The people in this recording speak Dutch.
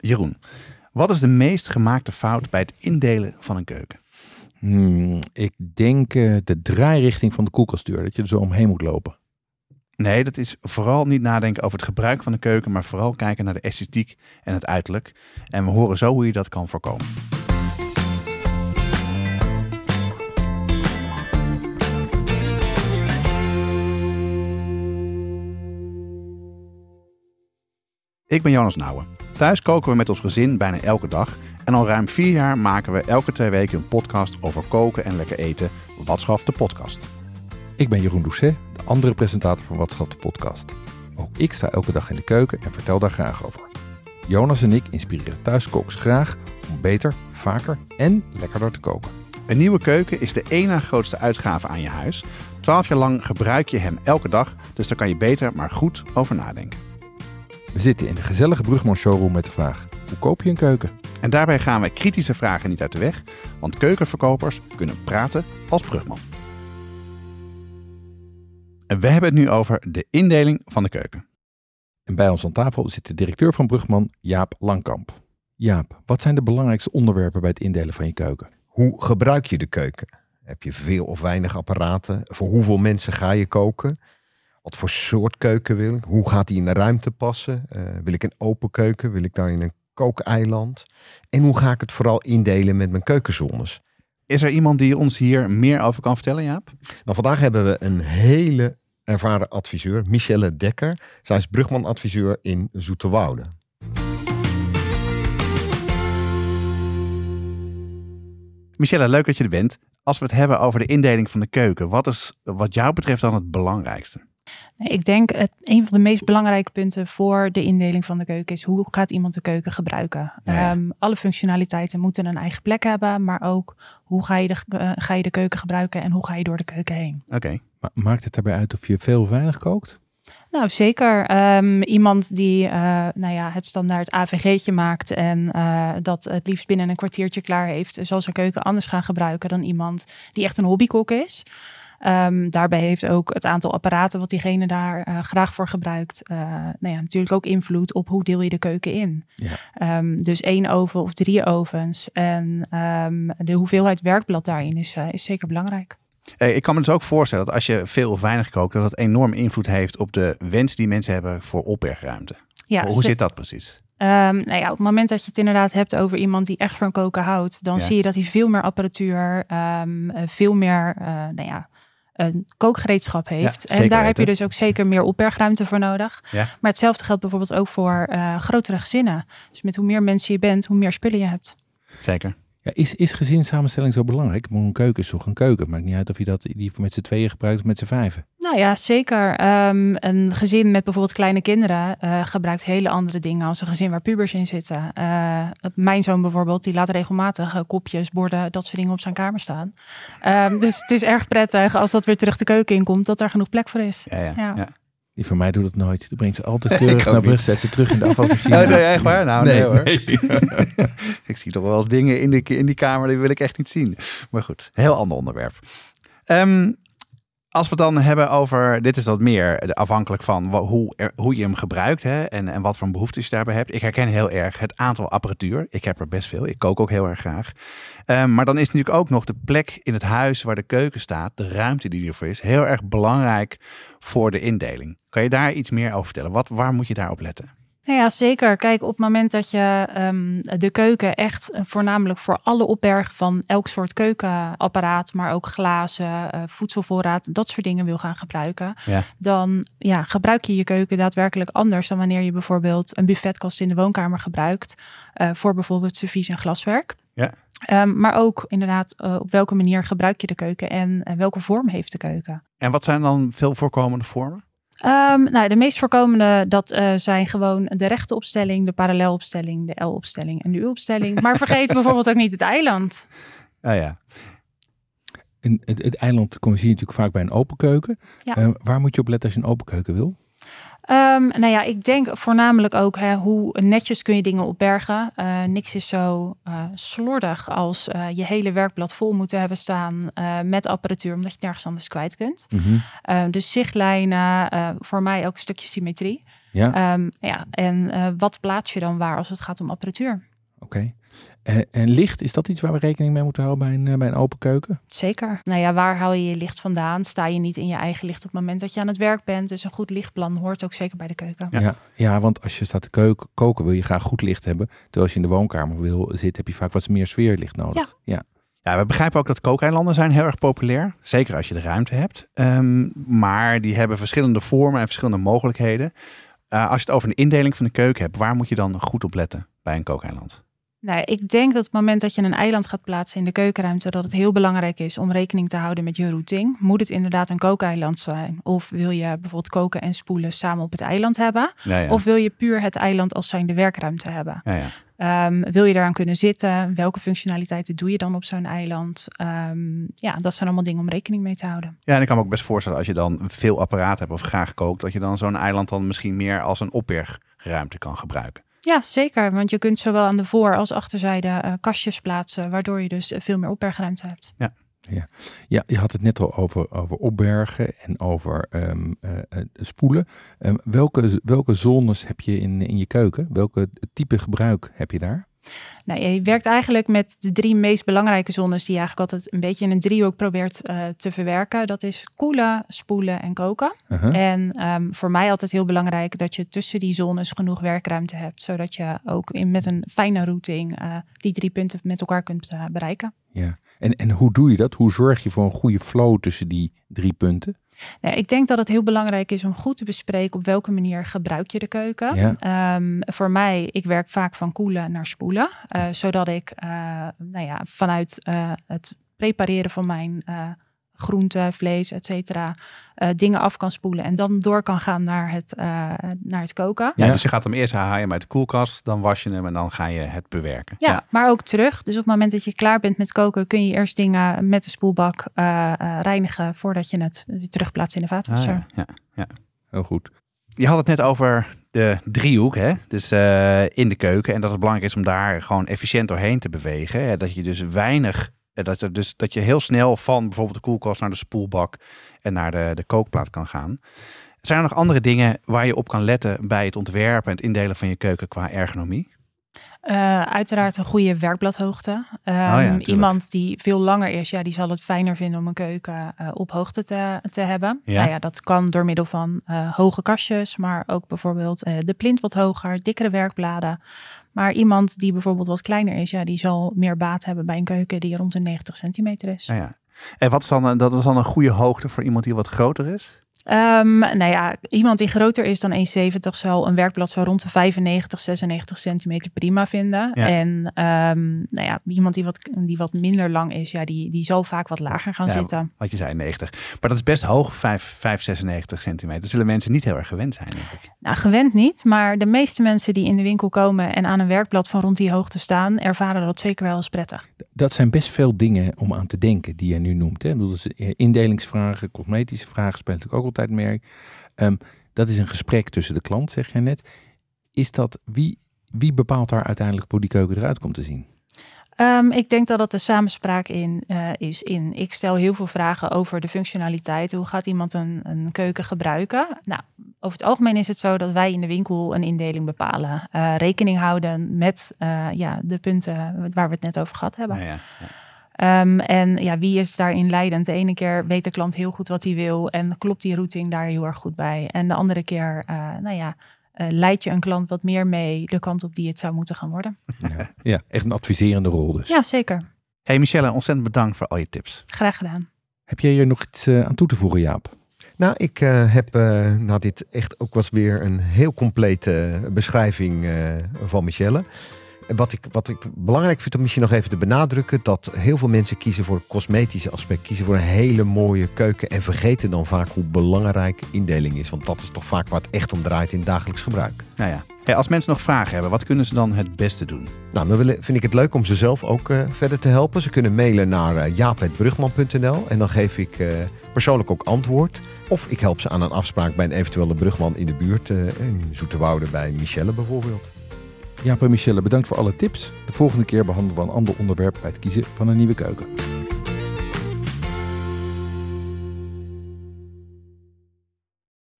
Jeroen, wat is de meest gemaakte fout bij het indelen van een keuken? Hmm, ik denk uh, de draairichting van de koelkastdeur, dat je er zo omheen moet lopen. Nee, dat is vooral niet nadenken over het gebruik van de keuken, maar vooral kijken naar de esthetiek en het uiterlijk. En we horen zo hoe je dat kan voorkomen. Ik ben Jonas Nouwen. Thuis koken we met ons gezin bijna elke dag. En al ruim vier jaar maken we elke twee weken een podcast over koken en lekker eten. Watschaf de podcast. Ik ben Jeroen Doucet, de andere presentator van Watschaf de podcast. Ook ik sta elke dag in de keuken en vertel daar graag over. Jonas en ik inspireren thuiskooks graag om beter, vaker en lekkerder te koken. Een nieuwe keuken is de ene grootste uitgave aan je huis. Twaalf jaar lang gebruik je hem elke dag, dus daar kan je beter maar goed over nadenken. We zitten in de gezellige Brugman showroom met de vraag: hoe koop je een keuken? En daarbij gaan we kritische vragen niet uit de weg, want keukenverkopers kunnen praten als Brugman. En we hebben het nu over de indeling van de keuken. En bij ons aan tafel zit de directeur van Brugman, Jaap Langkamp. Jaap, wat zijn de belangrijkste onderwerpen bij het indelen van je keuken? Hoe gebruik je de keuken? Heb je veel of weinig apparaten? Voor hoeveel mensen ga je koken? Wat voor soort keuken wil ik? Hoe gaat die in de ruimte passen? Uh, wil ik een open keuken? Wil ik daar in een kookeiland? En hoe ga ik het vooral indelen met mijn keukenzones? Is er iemand die ons hier meer over kan vertellen, Jaap? Nou, vandaag hebben we een hele ervaren adviseur, Michelle Dekker. Zij is Brugman-adviseur in Zoeterwoude. Michelle, leuk dat je er bent. Als we het hebben over de indeling van de keuken, wat is wat jou betreft dan het belangrijkste? Ik denk het, een van de meest belangrijke punten voor de indeling van de keuken is hoe gaat iemand de keuken gebruiken. Ehm, alle functionaliteiten moeten een eigen plek hebben, maar ook hoe ga je de, uh, ga je de keuken gebruiken en hoe ga je door de keuken heen. Oké. Maakt het daarbij uit of je veel of weinig kookt? Nou, zeker. Ehm, iemand die uh, nou ja, het standaard AVG'tje maakt en uh, dat het liefst binnen een kwartiertje klaar heeft, zal zijn keuken anders gaan gebruiken dan iemand die echt een hobbykok is. Um, daarbij heeft ook het aantal apparaten wat diegene daar uh, graag voor gebruikt, uh, nou ja, natuurlijk ook invloed op hoe deel je de keuken in. Ja. Um, dus één oven of drie ovens en um, de hoeveelheid werkblad daarin is, uh, is zeker belangrijk. Hey, ik kan me dus ook voorstellen dat als je veel of weinig kookt, dat dat enorm invloed heeft op de wens die mensen hebben voor opbergruimte. Ja, Hoe zit dat precies? Um, nou ja, op het moment dat je het inderdaad hebt over iemand die echt van koken houdt, dan ja. zie je dat hij veel meer apparatuur, um, veel meer, uh, nou ja, een kookgereedschap heeft. Ja, en daar heb je dus ook zeker meer opbergruimte voor nodig. Ja. Maar hetzelfde geldt bijvoorbeeld ook voor uh, grotere gezinnen. Dus met hoe meer mensen je bent, hoe meer spullen je hebt. Zeker. Ja, is, is gezinssamenstelling zo belangrijk? Maar een keuken is toch een keuken? Maakt niet uit of je dat die met z'n tweeën gebruikt of met z'n vijven. Nou ja, zeker. Um, een gezin met bijvoorbeeld kleine kinderen uh, gebruikt hele andere dingen als een gezin waar pubers in zitten. Uh, mijn zoon bijvoorbeeld, die laat regelmatig uh, kopjes, borden, dat soort dingen op zijn kamer staan. Um, dus het is erg prettig als dat weer terug de keuken in komt, dat er genoeg plek voor is. Ja, ja, ja. ja. Die van mij doet het nooit. Die brengt ze altijd keurig naar Brugge, zet ze terug in de afwasmachine. Oh, nee, echt waar? Nou, nee, nee hoor. Nee. ik zie toch wel dingen in, de, in die kamer, die wil ik echt niet zien. Maar goed, heel ander onderwerp. Um, als we het dan hebben over, dit is dat meer afhankelijk van hoe, hoe je hem gebruikt hè, en, en wat voor behoeftes je daarbij hebt. Ik herken heel erg het aantal apparatuur. Ik heb er best veel. Ik kook ook heel erg graag. Um, maar dan is natuurlijk ook nog de plek in het huis waar de keuken staat, de ruimte die ervoor is, heel erg belangrijk voor de indeling. Kan je daar iets meer over vertellen? Wat, waar moet je daarop letten? Nou ja, zeker. Kijk, op het moment dat je um, de keuken echt uh, voornamelijk voor alle opbergen van elk soort keukenapparaat, maar ook glazen, uh, voedselvoorraad, dat soort dingen wil gaan gebruiken, ja. dan ja, gebruik je je keuken daadwerkelijk anders dan wanneer je bijvoorbeeld een buffetkast in de woonkamer gebruikt uh, voor bijvoorbeeld servies en glaswerk. Ja. Um, maar ook inderdaad, uh, op welke manier gebruik je de keuken en welke vorm heeft de keuken. En wat zijn dan veel voorkomende vormen? Um, nou, de meest voorkomende, dat uh, zijn gewoon de rechte opstelling, de parallelopstelling, de L-opstelling en de U-opstelling. Maar vergeet bijvoorbeeld ook niet het eiland. Ah ja. En het, het eiland kom je natuurlijk vaak bij een open keuken. Ja. Uh, waar moet je op letten als je een open keuken wil? Um, nou ja, ik denk voornamelijk ook hè, hoe netjes kun je dingen opbergen. Uh, niks is zo uh, slordig als uh, je hele werkblad vol moeten hebben staan met apparatuur, omdat je nergens anders kwijt kunt. Mm -hmm. dus zichtlijnen, voor mij ook een stukje symmetrie. Ja. Ehm, ja, en wat plaats je dan waar als het gaat om apparatuur? Oké. En, en, licht, is dat iets waar we rekening mee moeten houden bij een, bij een open keuken? Zeker. Nou ja, waar haal je je licht vandaan? Sta je niet in je eigen licht op het moment dat je aan het werk bent? Dus een goed lichtplan hoort ook zeker bij de keuken. Ja, ja, ja want als je staat te keuken, koken wil je graag goed licht hebben. Terwijl als je in de woonkamer wil zitten, heb je vaak wat meer sfeerlicht nodig. Ja. ja. Ja, we begrijpen ook dat kookeilanden zijn heel erg populair. Zeker als je de ruimte hebt. Um, maar die hebben verschillende vormen en verschillende mogelijkheden. Uh, als je het over een indeling van de keuken hebt, waar moet je dan goed op letten bij een kookeiland? Nou, ik denk dat op het moment dat je een eiland gaat plaatsen in de keukenruimte, dat het heel belangrijk is om rekening te houden met je routing. Moet het inderdaad een kookeiland zijn? Of wil je bijvoorbeeld koken en spoelen samen op het eiland hebben? Ja, ja. Of wil je puur het eiland als zijnde werkruimte hebben? Ja. Um, wil je daaraan kunnen zitten? Welke functionaliteiten doe je dan op zo'n eiland? Um, ja, dat zijn allemaal dingen om rekening mee te houden. Ja, en ik kan me ook best voorstellen als je dan veel apparaat hebt of graag kookt, dat je dan zo'n eiland dan misschien meer als een opbergruimte kan gebruiken. Ja, zeker. Want je kunt zowel aan de voor- als achterzijde uh, kastjes plaatsen, waardoor je dus veel meer opbergruimte hebt. Ja. Ja. ja, je had het net al over, over opbergen en over uh, uh, spoelen. Um, welke, welke zones heb je in, in je keuken? Welke type gebruik heb je daar? Nou, je werkt eigenlijk met de drie meest belangrijke zones die je eigenlijk altijd een beetje in een driehoek probeert uh, te verwerken. Dat is koelen, spoelen en koken. Uh -huh. En um, voor mij altijd heel belangrijk dat je tussen die zones genoeg werkruimte hebt, zodat je ook in, met een fijne routing uh, die drie punten met elkaar kunt uh, bereiken. Ja, en, en hoe doe je dat? Hoe zorg je voor een goede flow tussen die drie punten? Nee, ik denk dat het heel belangrijk is om goed te bespreken op welke manier gebruik je de keuken. Ja. Um, voor mij, ik werk vaak van koelen naar spoelen, uh, zodat ik uh, nou ja, vanuit uh, het prepareren van mijn groente, vlees, et cetera, dingen af kan spoelen en dan door kan gaan naar het, naar het koken. Ja, dus je gaat hem eerst haal je hem uit de koelkast, dan was je hem en dan ga je het bewerken. Ja, ja, maar ook terug. Dus op het moment dat je klaar bent met koken, kun je eerst dingen met de spoelbak reinigen voordat je het weer terugplaatst in de vaatwasser. Ah, ja. Ja, ja. Heel goed. Je had het net over de driehoek, hè? dus uh, in de keuken. En dat het belangrijk is om daar gewoon efficiënt doorheen te bewegen. Hè? Dat je dus weinig, dat, er dus, dat je heel snel van bijvoorbeeld de koelkast naar de spoelbak en naar de, de kookplaat kan gaan. Zijn er nog andere dingen waar je op kan letten bij het ontwerpen en het indelen van je keuken qua ergonomie? Uh, uiteraard een goede werkbladhoogte. Um, oh ja, iemand die veel langer is, ja, die zal het fijner vinden om een keuken uh, op hoogte te, te hebben. Ja. Nou ja, dat kan door middel van uh, hoge kastjes, maar ook bijvoorbeeld de plint wat hoger, dikkere werkbladen. Maar iemand die bijvoorbeeld wat kleiner is, ja, die zal meer baat hebben bij een keuken die rond de 90 centimeter is. Ja, ja. En wat is dan, dat is dan een goede hoogte voor iemand die wat groter is? Um, nou ja, iemand die groter is dan 1,70 zal een werkblad zo rond de 95, 96 centimeter prima vinden. Ja. En um, nou ja, iemand die wat, die wat minder lang is, ja, die, die zal vaak wat lager gaan ja, zitten. Wat je zei, 90. Maar dat is best hoog, 5, 5 96 centimeter. Dat zullen mensen niet heel erg gewend zijn, denk ik. Nou, gewend niet, maar de meeste mensen die in de winkel komen en aan een werkblad van rond die hoogte staan, ervaren dat zeker wel als prettig. Dat zijn best veel dingen om aan te denken die je nu noemt. Hè? Ik bedoel, dus indelingsvragen, cosmetische vragen spelen natuurlijk ook altijd mee. Um, dat is een gesprek tussen de klant, zeg jij net. Is dat, wie, wie bepaalt daar uiteindelijk hoe die keuken eruit komt te zien? Um, ik denk dat dat de samenspraak in uh, is. In. Ik stel heel veel vragen over de functionaliteit. Hoe gaat iemand een, een keuken gebruiken? Nou, over het algemeen is het zo dat wij in de winkel een indeling bepalen. Uh, rekening houden met uh, ja, de punten waar we het net over gehad hebben. Ja, ja. Um, en ja, wie is daarin leidend? De ene keer weet de klant heel goed wat hij wil en klopt die routing daar heel erg goed bij. En de andere keer, uh, nou ja, uh, leid je een klant wat meer mee de kant op die het zou moeten gaan worden. Ja, ja echt een adviserende rol dus. Ja, zeker. Hey Michelle, ontzettend bedankt voor al je tips. Graag gedaan. Heb jij hier nog iets uh, aan toe te voegen, Jaap? Nou, ik uh, heb uh, na dit echt ook was weer een heel complete beschrijving uh, van Michelle. Wat ik, wat ik belangrijk vind om misschien nog even te benadrukken, dat heel veel mensen kiezen voor het cosmetische aspect, kiezen voor een hele mooie keuken en vergeten dan vaak hoe belangrijk indeling is. Want dat is toch vaak waar het echt om draait in dagelijks gebruik. Nou ja. Hey, als mensen nog vragen hebben, wat kunnen ze dan het beste doen? Nou, dan vind ik het leuk om ze zelf ook uh, verder te helpen. Ze kunnen mailen naar uh, jaap.brugman.nl en dan geef ik uh, persoonlijk ook antwoord. Of ik help ze aan een afspraak bij een eventuele brugman in de buurt, in Zoeterwoude bij Michelle bijvoorbeeld. Jaap en Michelle, bedankt voor alle tips. De volgende keer behandelen we een ander onderwerp bij het kiezen van een nieuwe keuken.